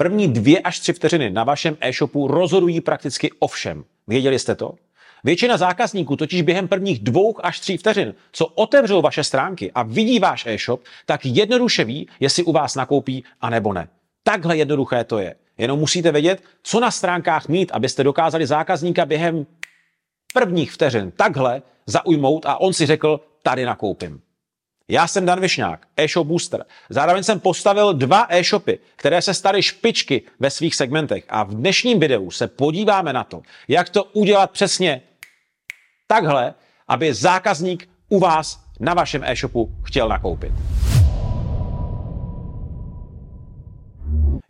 První dvě až tři vteřiny na vašem e-shopu rozhodují prakticky o všem. Věděli jste to? Většina zákazníků totiž během prvních dvou až tří vteřin, co otevřou vaše stránky a vidí váš e-shop, tak jednoduše ví, jestli u vás nakoupí a nebo ne. Takhle jednoduché to je. Jenom musíte vědět, co na stránkách mít, abyste dokázali zákazníka během prvních vteřin takhle zaujmout a on si řekl, tady nakoupím. Já jsem Dan Višňák, e-shop booster. Zároveň jsem postavil dva e-shopy, které se staly špičky ve svých segmentech. A v dnešním videu se podíváme na to, jak to udělat přesně takhle, aby zákazník u vás na vašem e-shopu chtěl nakoupit.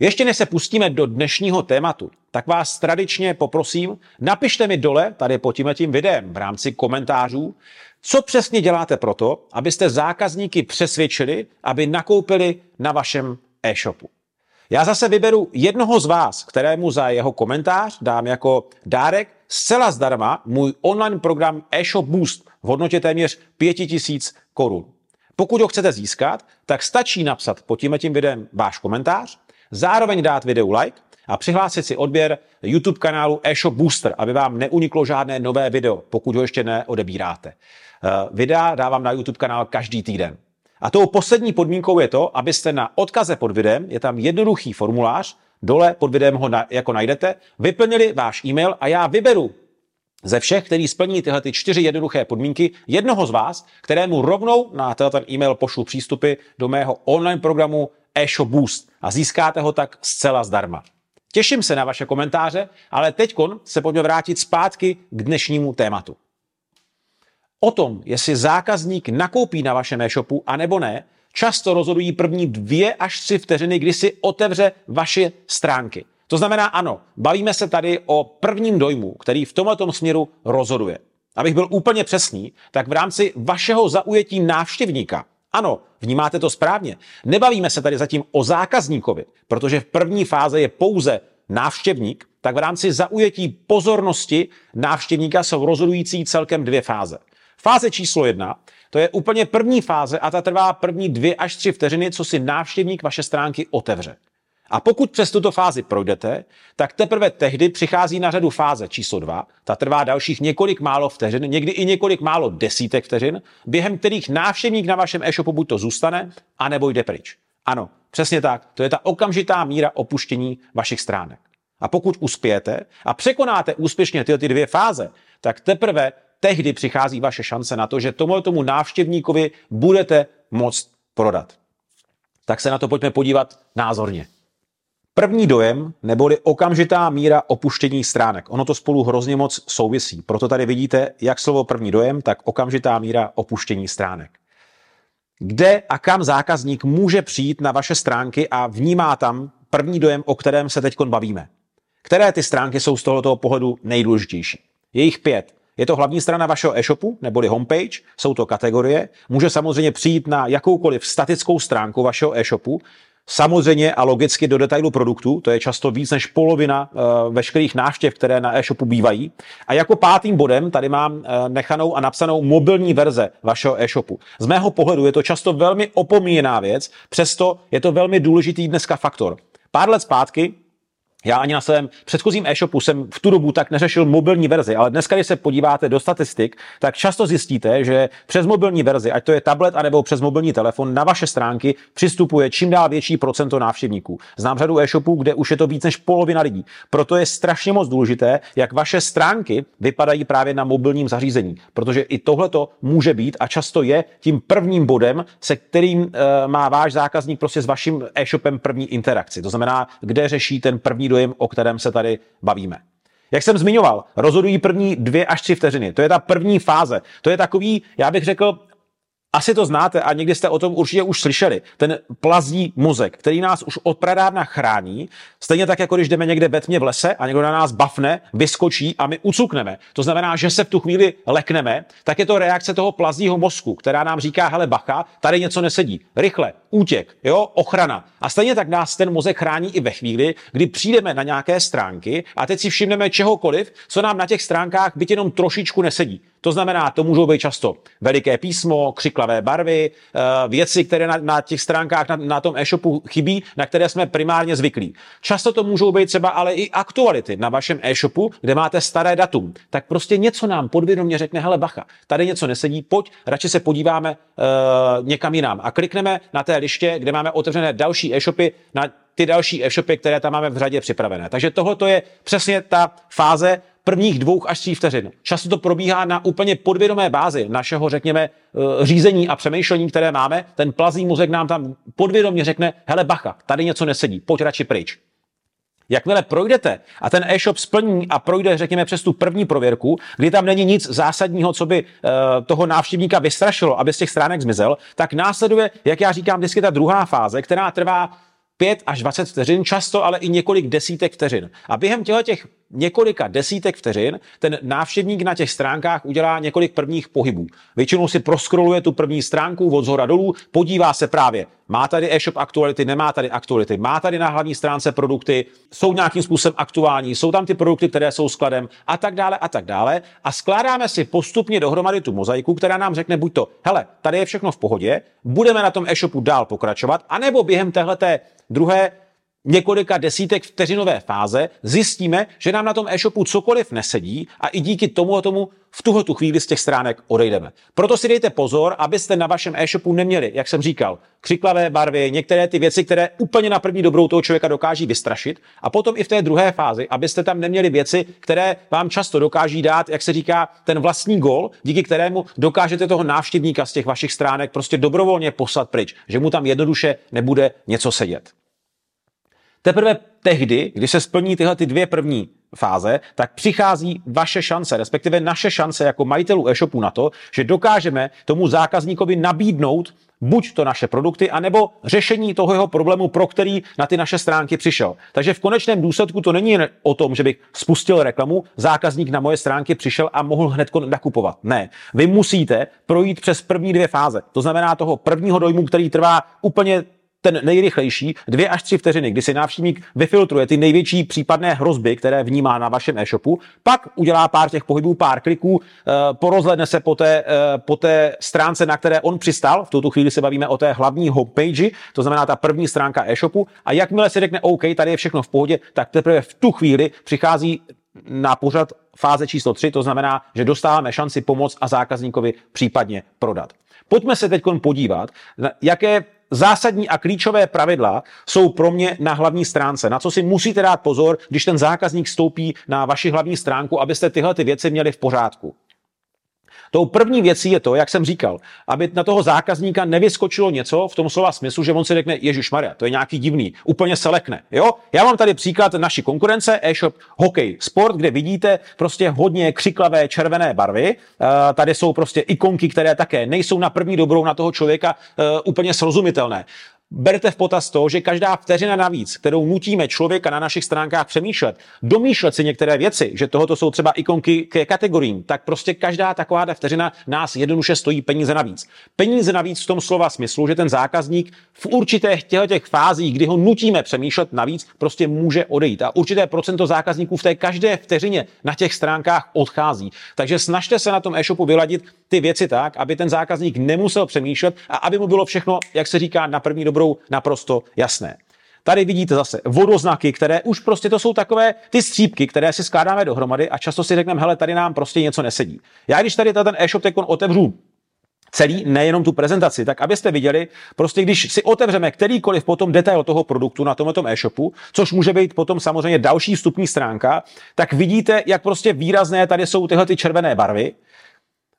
Ještě než se pustíme do dnešního tématu, tak vás tradičně poprosím, napište mi dole, tady pod tímhletím videem, v rámci komentářů, co přesně děláte proto, abyste zákazníky přesvědčili, aby nakoupili na vašem e-shopu. Já zase vyberu jednoho z vás, kterému za jeho komentář dám jako dárek zcela zdarma můj online program e-shop Boost v hodnotě téměř 5000 korun. Pokud ho chcete získat, tak stačí napsat pod tím videem váš komentář, zároveň dát videu like a přihlásit si odběr YouTube kanálu eShop Booster, aby vám neuniklo žádné nové video, pokud ho ještě neodebíráte. Eh, videa dávám na YouTube kanál každý týden. A tou poslední podmínkou je to, abyste na odkaze pod videem, je tam jednoduchý formulář, dole pod videem ho na, jako najdete, vyplnili váš e-mail a já vyberu ze všech, který splní tyhle ty čtyři jednoduché podmínky, jednoho z vás, kterému rovnou na ten e-mail pošlu přístupy do mého online programu eShop Boost a získáte ho tak zcela zdarma. Těším se na vaše komentáře, ale teď se pojďme vrátit zpátky k dnešnímu tématu. O tom, jestli zákazník nakoupí na vašem e-shopu a nebo ne, často rozhodují první dvě až tři vteřiny, kdy si otevře vaše stránky. To znamená, ano, bavíme se tady o prvním dojmu, který v tomto směru rozhoduje. Abych byl úplně přesný, tak v rámci vašeho zaujetí návštěvníka, ano, vnímáte to správně, nebavíme se tady zatím o zákazníkovi, protože v první fáze je pouze návštěvník, tak v rámci zaujetí pozornosti návštěvníka jsou rozhodující celkem dvě fáze. Fáze číslo jedna, to je úplně první fáze a ta trvá první dvě až tři vteřiny, co si návštěvník vaše stránky otevře. A pokud přes tuto fázi projdete, tak teprve tehdy přichází na řadu fáze číslo 2, ta trvá dalších několik málo vteřin, někdy i několik málo desítek vteřin, během kterých návštěvník na vašem e-shopu buď to zůstane, anebo jde pryč. Ano, přesně tak, to je ta okamžitá míra opuštění vašich stránek. A pokud uspějete a překonáte úspěšně tyhle ty dvě fáze, tak teprve tehdy přichází vaše šance na to, že tomu tomu návštěvníkovi budete moct prodat. Tak se na to pojďme podívat názorně. První dojem, neboli okamžitá míra opuštění stránek. Ono to spolu hrozně moc souvisí. Proto tady vidíte, jak slovo první dojem, tak okamžitá míra opuštění stránek. Kde a kam zákazník může přijít na vaše stránky a vnímá tam první dojem, o kterém se teď bavíme. Které ty stránky jsou z tohoto pohledu nejdůležitější? Je jich pět. Je to hlavní strana vašeho e-shopu, neboli homepage, jsou to kategorie. Může samozřejmě přijít na jakoukoliv statickou stránku vašeho e-shopu, Samozřejmě a logicky do detailu produktu, to je často víc než polovina uh, veškerých návštěv, které na e-shopu bývají. A jako pátým bodem tady mám uh, nechanou a napsanou mobilní verze vašeho e-shopu. Z mého pohledu je to často velmi opomíjená věc, přesto je to velmi důležitý dneska faktor. Pár let zpátky já ani na svém předchozím e-shopu jsem v tu dobu tak neřešil mobilní verzi, ale dneska, když se podíváte do statistik, tak často zjistíte, že přes mobilní verzi, ať to je tablet anebo přes mobilní telefon, na vaše stránky přistupuje čím dál větší procento návštěvníků. Znám řadu e-shopů, kde už je to víc než polovina lidí. Proto je strašně moc důležité, jak vaše stránky vypadají právě na mobilním zařízení, protože i tohle to může být a často je tím prvním bodem, se kterým e, má váš zákazník prostě s vaším e-shopem první interakci. To znamená, kde řeší ten první dojem, o kterém se tady bavíme. Jak jsem zmiňoval, rozhodují první dvě až tři vteřiny. To je ta první fáze. To je takový, já bych řekl, asi to znáte a někdy jste o tom určitě už slyšeli. Ten plazí mozek, který nás už od pradávna chrání, stejně tak, jako když jdeme někde ve tmě v lese a někdo na nás bafne, vyskočí a my ucukneme. To znamená, že se v tu chvíli lekneme, tak je to reakce toho plazího mozku, která nám říká, hele bacha, tady něco nesedí. Rychle, útěk, jo, ochrana. A stejně tak nás ten mozek chrání i ve chvíli, kdy přijdeme na nějaké stránky a teď si všimneme čehokoliv, co nám na těch stránkách byť jenom trošičku nesedí. To znamená, to můžou být často veliké písmo, křiklavé barvy, eh, věci, které na, na těch stránkách na, na tom e-shopu chybí, na které jsme primárně zvyklí. Často to můžou být třeba ale i aktuality na vašem e-shopu, kde máte staré datum. Tak prostě něco nám podvědomě řekne, hele bacha, tady něco nesedí, pojď, radši se podíváme uh, někam jinam. A klikneme na té liště, kde máme otevřené další e-shopy, na ty další e-shopy, které tam máme v řadě připravené. Takže tohle je přesně ta fáze prvních dvou až tří vteřin. Často to probíhá na úplně podvědomé bázi našeho, řekněme, eh, řízení a přemýšlení, které máme. Ten plazí mozek nám tam podvědomě řekne, hele bacha, tady něco nesedí, pojď radši pryč. Jakmile projdete a ten e-shop splní a projde, řekněme, přes tu první prověrku, kdy tam není nic zásadního, co by uh, toho návštěvníka vystrašilo, aby z těch stránek zmizel, tak následuje, jak já říkám, vždycky ta druhá fáze, která trvá 5 až 20 vteřin, často ale i několik desítek vteřin. A během těch několika desítek vteřin ten návštěvník na těch stránkách udělá několik prvních pohybů. Většinou si proskroluje tu první stránku od zhora dolů, podívá se právě, má tady e-shop aktuality, nemá tady aktuality, má tady na hlavní stránce produkty, jsou nějakým způsobem aktuální, jsou tam ty produkty, které jsou skladem a tak dále a tak dále. A skládáme si postupně dohromady tu mozaiku, která nám řekne buď to, hele, tady je všechno v pohodě, budeme na tom e-shopu dál pokračovat, anebo během téhleté druhé několika desítek vteřinové fáze zjistíme, že nám na tom e-shopu cokoliv nesedí a i díky tomu a tomu v tuhle tu chvíli z těch stránek odejdeme. Proto si dejte pozor, abyste na vašem e-shopu neměli, jak jsem říkal, křiklavé barvy, některé ty věci, které úplně na první dobrou toho člověka dokáží vystrašit. A potom i v té druhé fázi, abyste tam neměli věci, které vám často dokáží dát, jak se říká, ten vlastní gol, díky kterému dokážete toho návštěvníka z těch vašich stránek prostě dobrovolně poslat pryč, že mu tam jednoduše nebude něco sedět. Teprve tehdy, když se splní tyhle ty dvě první fáze, tak přichází vaše šance, respektive naše šance jako majitelů e-shopu na to, že dokážeme tomu zákazníkovi nabídnout buď to naše produkty, anebo řešení toho jeho problému, pro který na ty naše stránky přišel. Takže v konečném důsledku to není jen o tom, že bych spustil reklamu, zákazník na moje stránky přišel a mohl hned nakupovat. Ne. Vy musíte projít přes první dvě fáze. To znamená toho prvního dojmu, který trvá úplně ten nejrychlejší, dvě až tři vteřiny, kdy si návštěvník vyfiltruje ty největší případné hrozby, které vnímá na vašem e-shopu, pak udělá pár těch pohybů, pár kliků, eh, porozhledne se po té, eh, po té stránce, na které on přistal, v tuto chvíli se bavíme o té hlavní homepage, to znamená ta první stránka e-shopu, a jakmile si řekne OK, tady je všechno v pohodě, tak teprve v tu chvíli přichází na pořad fáze číslo 3, to znamená, že dostáváme šanci pomoct a zákazníkovi případně prodat. Pojďme se teď podívat, jaké zásadní a klíčové pravidla jsou pro mě na hlavní stránce. Na co si musíte dát pozor, když ten zákazník stoupí na vaši hlavní stránku, abyste tyhle ty věci měli v pořádku. Tou první věcí je to, jak jsem říkal, aby na toho zákazníka nevyskočilo něco v tom slova smyslu, že on si řekne, Ježíš Maria, to je nějaký divný, úplně se lekne. Jo? Já mám tady příklad naší konkurence, e-shop Hokej Sport, kde vidíte prostě hodně křiklavé červené barvy. E, tady jsou prostě ikonky, které také nejsou na první dobrou na toho člověka e, úplně srozumitelné. Berte v potaz to, že každá vteřina navíc, kterou nutíme člověka na našich stránkách přemýšlet, domýšlet si některé věci, že tohoto jsou třeba ikonky ke kategoriím, tak prostě každá taková vteřina nás jednoduše stojí peníze navíc. Peníze navíc v tom slova smyslu, že ten zákazník v určitých těch fázích, kdy ho nutíme přemýšlet navíc, prostě může odejít. A určité procento zákazníků v té každé vteřině na těch stránkách odchází. Takže snažte se na tom e-shopu vyladit ty věci tak, aby ten zákazník nemusel přemýšlet a aby mu bylo všechno, jak se říká, na první dobrou naprosto jasné. Tady vidíte zase vodoznaky, které už prostě to jsou takové ty střípky, které si skládáme dohromady a často si řekneme, hele, tady nám prostě něco nesedí. Já když tady ten e-shop teď otevřu celý, nejenom tu prezentaci, tak abyste viděli, prostě když si otevřeme kterýkoliv potom detail toho produktu na tomto e-shopu, což může být potom samozřejmě další vstupní stránka, tak vidíte, jak prostě výrazné tady jsou tyhle ty červené barvy,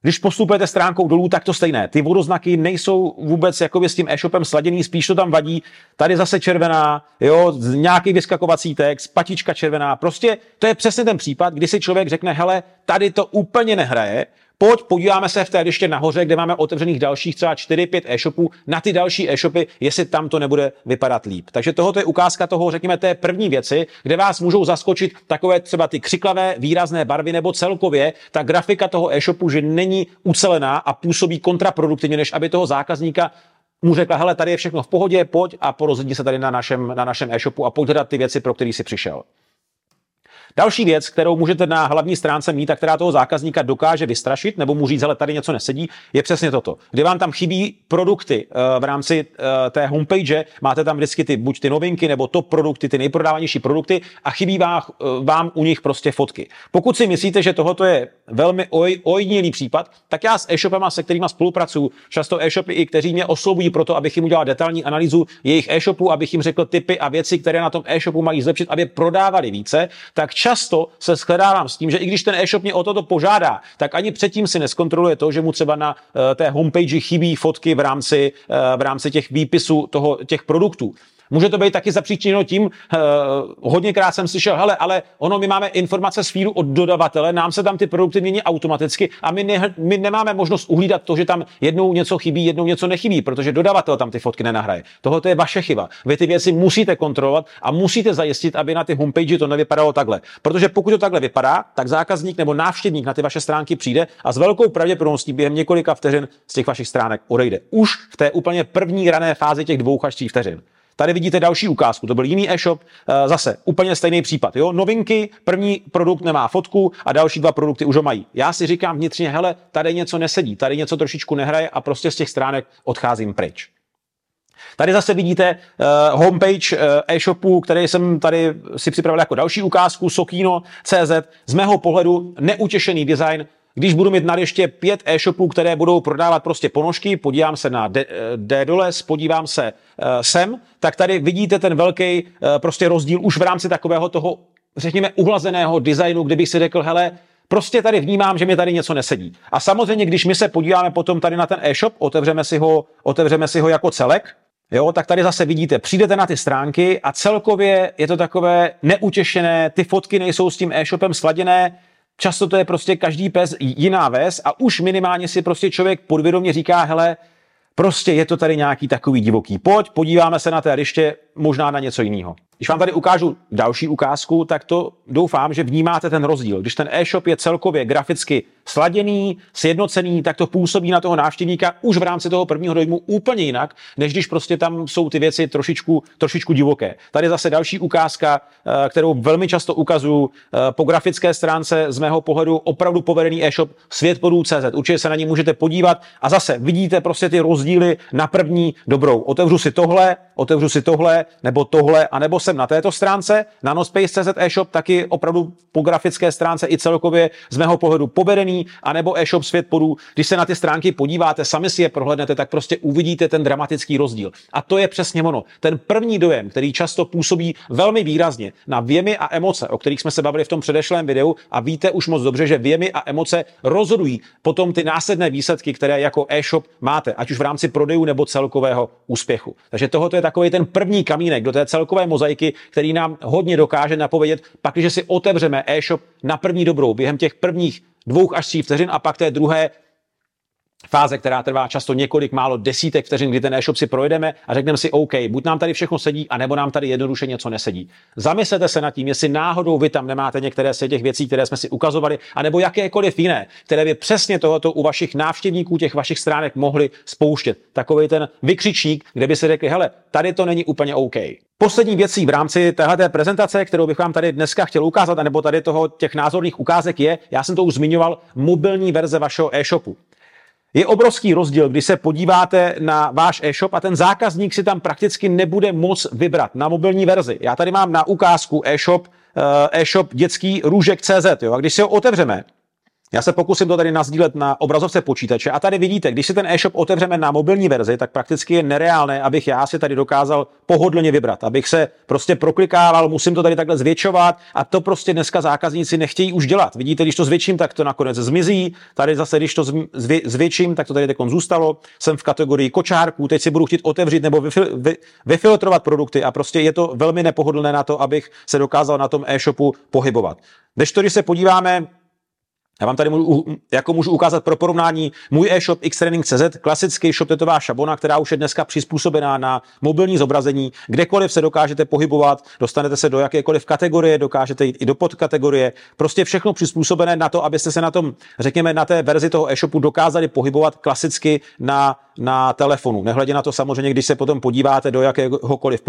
když postupujete stránkou dolů, tak to stejné. Ty vodoznaky nejsou vůbec jakoby s tím e-shopem sladěný, spíš to tam vadí. Tady zase červená, jo, nějaký vyskakovací text, patička červená. Prostě to je přesně ten případ, kdy si člověk řekne, hele, tady to úplně nehraje, Pojď, podíváme se v té ještě nahoře, kde máme otevřených dalších třeba 4-5 e-shopů, na ty další e-shopy, jestli tam to nebude vypadat líp. Takže tohoto je ukázka toho, řekněme, té první věci, kde vás můžou zaskočit takové třeba ty křiklavé, výrazné barvy nebo celkově ta grafika toho e-shopu, že není ucelená a působí kontraproduktivně, než aby toho zákazníka mu řekla, hele, tady je všechno v pohodě, pojď a porozhodni se tady na našem, na našem e-shopu a pojď hledat ty věci, pro které jsi přišel. Další věc, kterou můžete na hlavní stránce mít a která toho zákazníka dokáže vystrašit nebo mu říct, ale tady něco nesedí, je přesně toto. Kdy vám tam chybí produkty uh, v rámci uh, té homepage, máte tam vždycky ty, buď ty novinky nebo top produkty, ty nejprodávanější produkty a chybí vám, uh, vám u nich prostě fotky. Pokud si myslíte, že tohoto je velmi oj, ojnilý případ, tak já s e-shopama, se kterými spolupracuju, často e-shopy, i kteří mě oslovují pro to, abych jim udělal detailní analýzu jejich e-shopu, abych jim řekl typy a věci, které na tom e-shopu mají zlepšit, aby prodávali více, tak často se shledávám s tím, že i když ten e-shop mě o toto požádá, tak ani předtím si neskontroluje to, že mu třeba na uh, té homepage chybí fotky v rámci, uh, v rámci těch výpisů toho, těch produktů. Může to být taky zapříčiněno tím, uh, hodněkrát jsem slyšel, hele, ale ono, my máme informace z od dodavatele, nám se tam ty produkty mění automaticky a my, ne, my nemáme možnost uhlídat to, že tam jednou něco chybí, jednou něco nechybí, protože dodavatel tam ty fotky nenahraje. Tohle je vaše chyba. Vy ty věci musíte kontrolovat a musíte zajistit, aby na ty homepage to nevypadalo takhle. Protože pokud to takhle vypadá, tak zákazník nebo návštěvník na ty vaše stránky přijde a s velkou pravděpodobností během několika vteřin z těch vašich stránek odejde. Už v té úplně první rané fázi těch dvou až tří vteřin. Tady vidíte další ukázku, to byl jiný e-shop, eh, zase úplně stejný případ. Jo? Novinky, první produkt nemá fotku a další dva produkty už ho mají. Já si říkám vnitřně, hele, tady něco nesedí, tady něco trošičku nehraje a prostě z těch stránek odcházím pryč. Tady zase vidíte uh, homepage uh, e-shopu, který jsem tady si připravil jako další ukázku, Sokino.cz. Z mého pohledu neutěšený design, když budu mít na ještě pět e-shopů, které budou prodávat prostě ponožky, podívám se na D-Doles, podívám se uh, sem, tak tady vidíte ten velký uh, prostě rozdíl už v rámci takového toho, řekněme, uhlazeného designu, kdybych si řekl, hele, Prostě tady vnímám, že mi tady něco nesedí. A samozřejmě, když my se podíváme potom tady na ten e-shop, otevřeme si ho, otevřeme si ho jako celek, Jo, tak tady zase vidíte, přijdete na ty stránky a celkově je to takové neutěšené, ty fotky nejsou s tím e-shopem sladěné, Často to je prostě každý pes jiná ves a už minimálně si prostě člověk podvědomě říká, hele, prostě je to tady nějaký takový divoký. Pojď, podíváme se na té ještě možná na něco jiného. Když vám tady ukážu další ukázku, tak to doufám, že vnímáte ten rozdíl. Když ten e-shop je celkově graficky sladěný, sjednocený, tak to působí na toho návštěvníka už v rámci toho prvního dojmu úplně jinak, než když prostě tam jsou ty věci trošičku, trošičku divoké. Tady zase další ukázka, eh, kterou velmi často ukazuju eh, po grafické stránce z mého pohledu opravdu povedený e-shop světpodů.cz. Určitě se na ní můžete podívat a zase vidíte prostě ty rozdíly na první dobrou. Otevřu si tohle, otevřu si tohle, nebo tohle, anebo jsem na této stránce, nanospace.cz e-shop, taky opravdu po grafické stránce i celkově z mého pohledu povedený, anebo e-shop svět podů. Když se na ty stránky podíváte, sami si je prohlédnete, tak prostě uvidíte ten dramatický rozdíl. A to je přesně ono. Ten první dojem, který často působí velmi výrazně na věmy a emoce, o kterých jsme se bavili v tom předešlém videu a víte už moc dobře, že věmy a emoce rozhodují potom ty následné výsledky, které jako e-shop máte, ať už v rámci prodejů nebo celkového úspěchu. Takže tohoto je takový ten první kamínek do té celkové mozaiky, který nám hodně dokáže napovědět, pak, když si otevřeme e-shop na první dobrou během těch prvních dvou až tří vteřin a pak té druhé fáze, která trvá často několik málo desítek vteřin, kdy ten e-shop si projedeme a řekneme si, OK, buď nám tady všechno sedí, anebo nám tady jednoduše něco nesedí. Zamyslete se nad tím, jestli náhodou vy tam nemáte některé z těch věcí, které jsme si ukazovali, anebo jakékoliv jiné, které by přesně tohoto u vašich návštěvníků těch vašich stránek mohli spouštět. Takový ten vykřičník, kde by si řekli, hele, tady to není úplně OK. Poslední věcí v rámci téhle prezentace, kterou bych vám tady dneska chtěl ukázat, nebo tady toho těch názorných ukázek je, já jsem to už zmiňoval, mobilní verze vašeho e-shopu. Je obrovský rozdíl, když se podíváte na váš e-shop a ten zákazník si tam prakticky nebude moc vybrat na mobilní verzi. Já tady mám na ukázku e-shop, eh, e-shop dětský růžek.cz. Jo? A když si ho otevřeme, já se pokusím to tady nazdílet na obrazovce počítače a tady vidíte, když si ten e-shop otevřeme na mobilní verzi, tak prakticky je nereálné, abych já si tady dokázal pohodlně vybrat, abych se prostě proklikával, musím to tady takhle zvětšovat a to prostě dneska zákazníci nechtějí už dělat. Vidíte, když to zvětším, tak to nakonec zmizí, tady zase, když to zvětším, tak to tady takon zůstalo, jsem v kategorii kočárků, teď si budu chtít otevřít nebo vyfil, vy, vyfiltrovat produkty a prostě je to velmi nepohodlné na to, abych se dokázal na tom e-shopu pohybovat. Když to, když se podíváme já vám tady můžu, jako můžu ukázat pro porovnání můj e-shop xtraining.cz, klasický shop tetová šabona, která už je dneska přizpůsobená na mobilní zobrazení. Kdekoliv se dokážete pohybovat, dostanete se do jakékoliv kategorie, dokážete jít i do podkategorie. Prostě všechno přizpůsobené na to, abyste se na tom, řekněme, na té verzi toho e-shopu dokázali pohybovat klasicky na na telefonu. Nehledě na to samozřejmě, když se potom podíváte do jakéhokoliv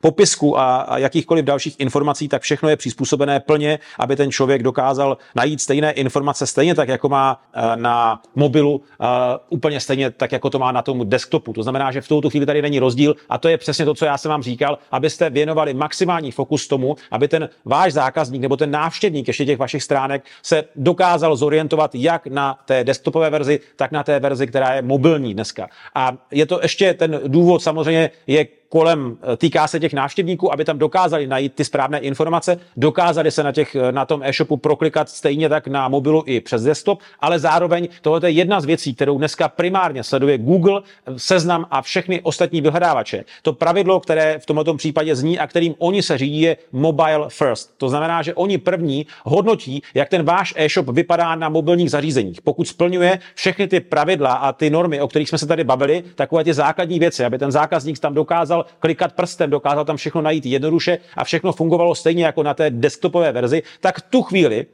popisku a, a jakýchkoliv dalších informací, tak všechno je přizpůsobené plně, aby ten člověk dokázal najít stejné informace, stejně tak, jako má eh, na mobilu, eh, úplně stejně tak, jako to má na tom desktopu. To znamená, že v tuto chvíli tady není rozdíl a to je přesně to, co já jsem vám říkal, abyste věnovali maximální fokus tomu, aby ten váš zákazník nebo ten návštěvník ještě těch vašich stránek se dokázal zorientovat jak na té desktopové verzi, tak na té verzi, která je mobilní dneska. A je to ještě ten důvod samozřejmě je kolem, eh, týká se těch návštěvníků, aby tam dokázali najít ty správné informace, dokázali se na, těch, eh, na tom e-shopu proklikat stejně tak na mobilu i přes desktop, ale zároveň tohle je jedna z věcí, kterou dneska primárně sleduje Google, seznam a všechny ostatní vyhledávače. To pravidlo, které v tomto případě zní a kterým oni se řídí, je mobile first. To znamená, že oni první hodnotí, jak ten váš e-shop vypadá na mobilních zařízeních. Pokud splňuje všechny ty pravidla a ty normy, o kterých jsme se tady bavili, takové ty základní věci, aby ten zákazník tam dokázal klikat prstem, dokázal tam všechno najít jednoduše a všechno fungovalo stejně jako na té desktopové verzi, tak tu chvíli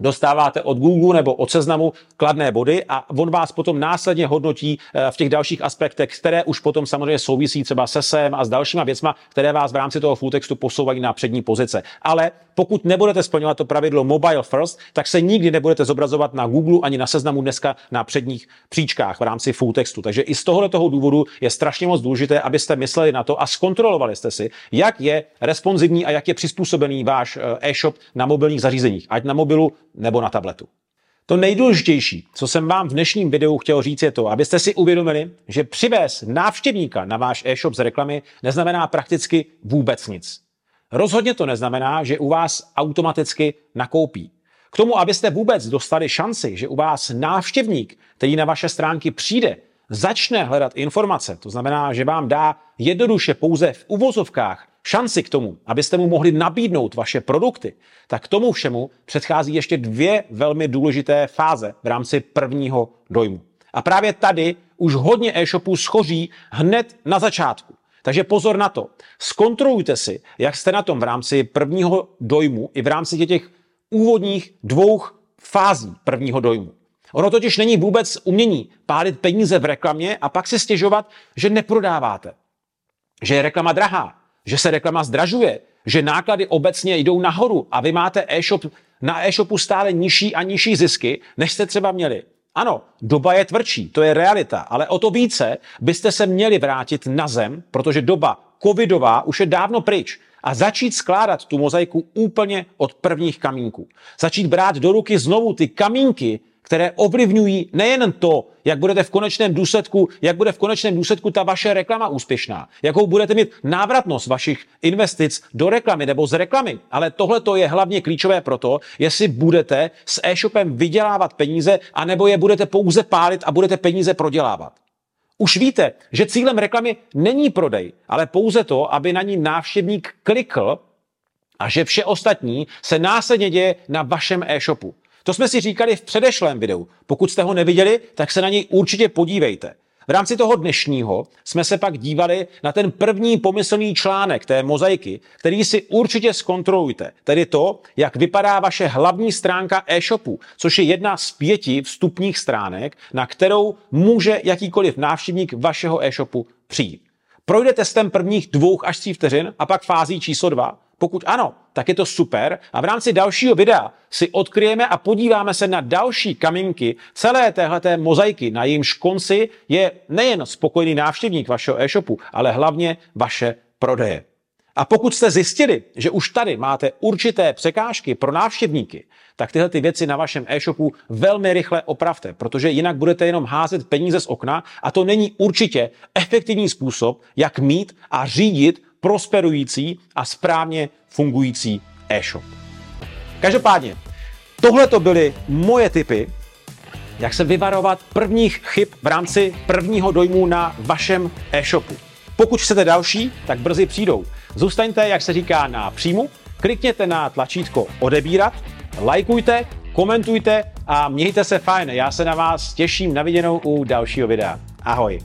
dostáváte od Google nebo od seznamu kladné body a on vás potom následně hodnotí eh, v těch dalších aspektech, které už potom samozřejmě souvisí třeba se SEM a s dalšíma věcma, které vás v rámci toho full textu posouvají na přední pozice. Ale pokud nebudete splňovat to pravidlo mobile first, tak se nikdy nebudete zobrazovat na Google ani na seznamu dneska na předních příčkách v rámci full textu. Takže i z tohoto toho důvodu je strašně moc důležité, abyste mysleli na to a zkontrolovali jste si, jak je responsivní a jak je přizpůsobený váš eh, e-shop na mobilních zařízeních, ať na mobilu nebo na tabletu. To nejdůležitější, co jsem vám v dnešním videu chtěl říct, je to, abyste si uvědomili, že přivést návštěvníka na váš e-shop z reklamy neznamená prakticky vůbec nic. Rozhodně to neznamená, že u vás automaticky nakoupí. K tomu, abyste vůbec dostali šanci, že u vás návštěvník, který na vaše stránky přijde, začne hledat informace, to znamená, že vám dá jednoduše pouze v uvozovkách šanci k tomu, abyste mu mohli nabídnout vaše produkty, tak k tomu všemu předchází ještě dvě velmi důležité fáze v rámci prvního dojmu. A právě tady už hodně e-shopů schoří hned na začátku. Takže pozor na to. Zkontrolujte si, jak jste na tom v rámci prvního dojmu i v rámci těch úvodních dvou fází prvního dojmu. Ono totiž není vůbec umění pálit peníze v reklamě a pak si stěžovat, že neprodáváte. Že je reklama drahá, že se reklama zdražuje, že náklady obecně jdou nahoru a vy máte e-shop na e-shopu stále nižší a nižší zisky, než jste třeba měli. Ano, doba je tvrdší, to je realita, ale o to více byste se měli vrátit na zem, protože doba covidová už je dávno pryč a začít skládat tu mozaiku úplně od prvních kamínků. Začít brát do ruky znovu ty kamínky, které ovlivňují nejen to, jak budete v konečném důsledku, jak bude v konečném důsledku ta vaše reklama úspěšná, jakou budete mít návratnost vašich investic do reklamy nebo z reklamy. Ale tohle to je hlavně klíčové proto, jestli budete s e-shopem vydělávat peníze, anebo je budete pouze pálit a budete peníze prodělávat. Už víte, že cílem reklamy není prodej, ale pouze to, aby na ní návštěvník klikl a že vše ostatní se následně děje na vašem e-shopu. To jsme si říkali v předešlém videu. Pokud jste ho neviděli, tak se na něj určitě podívejte. V rámci toho dnešního jsme se pak dívali na ten první pomyslný článek té mozaiky, který si určitě zkontrolujte. Tedy to, jak vypadá vaše hlavní stránka e-shopu, což je jedna z pěti vstupních stránek, na kterou může jakýkoliv návštěvník vašeho e-shopu přijít. Projde testem prvních dvou až tří vteřin a pak fází číslo dva. Pokud ano, tak je to super a v rámci dalšího videa si odkryjeme a podíváme se na další kamínky celé téhleté mozaiky. Na jejímž konci je nejen spokojený návštěvník vašeho e-shopu, ale hlavně vaše prodeje. A pokud jste zjistili, že už tady máte určité překážky pro návštěvníky, tak tyhle ty věci na vašem e-shopu velmi rychle opravte, protože jinak budete jenom házet peníze z okna a to není určitě efektivní způsob, jak mít a řídit prosperující a správně fungující e-shop. Každopádně, tohle to byly moje tipy, jak se vyvarovat prvních chyb v rámci prvního dojmu na vašem e-shopu. Pokud chcete další, tak brzy přijdou. Zůstaňte, jak se říká, na příjmu, klikněte na tlačítko odebírat, lajkujte, komentujte a mějte se fajn. Já se na vás těším na viděnou u dalšího videa. Ahoj.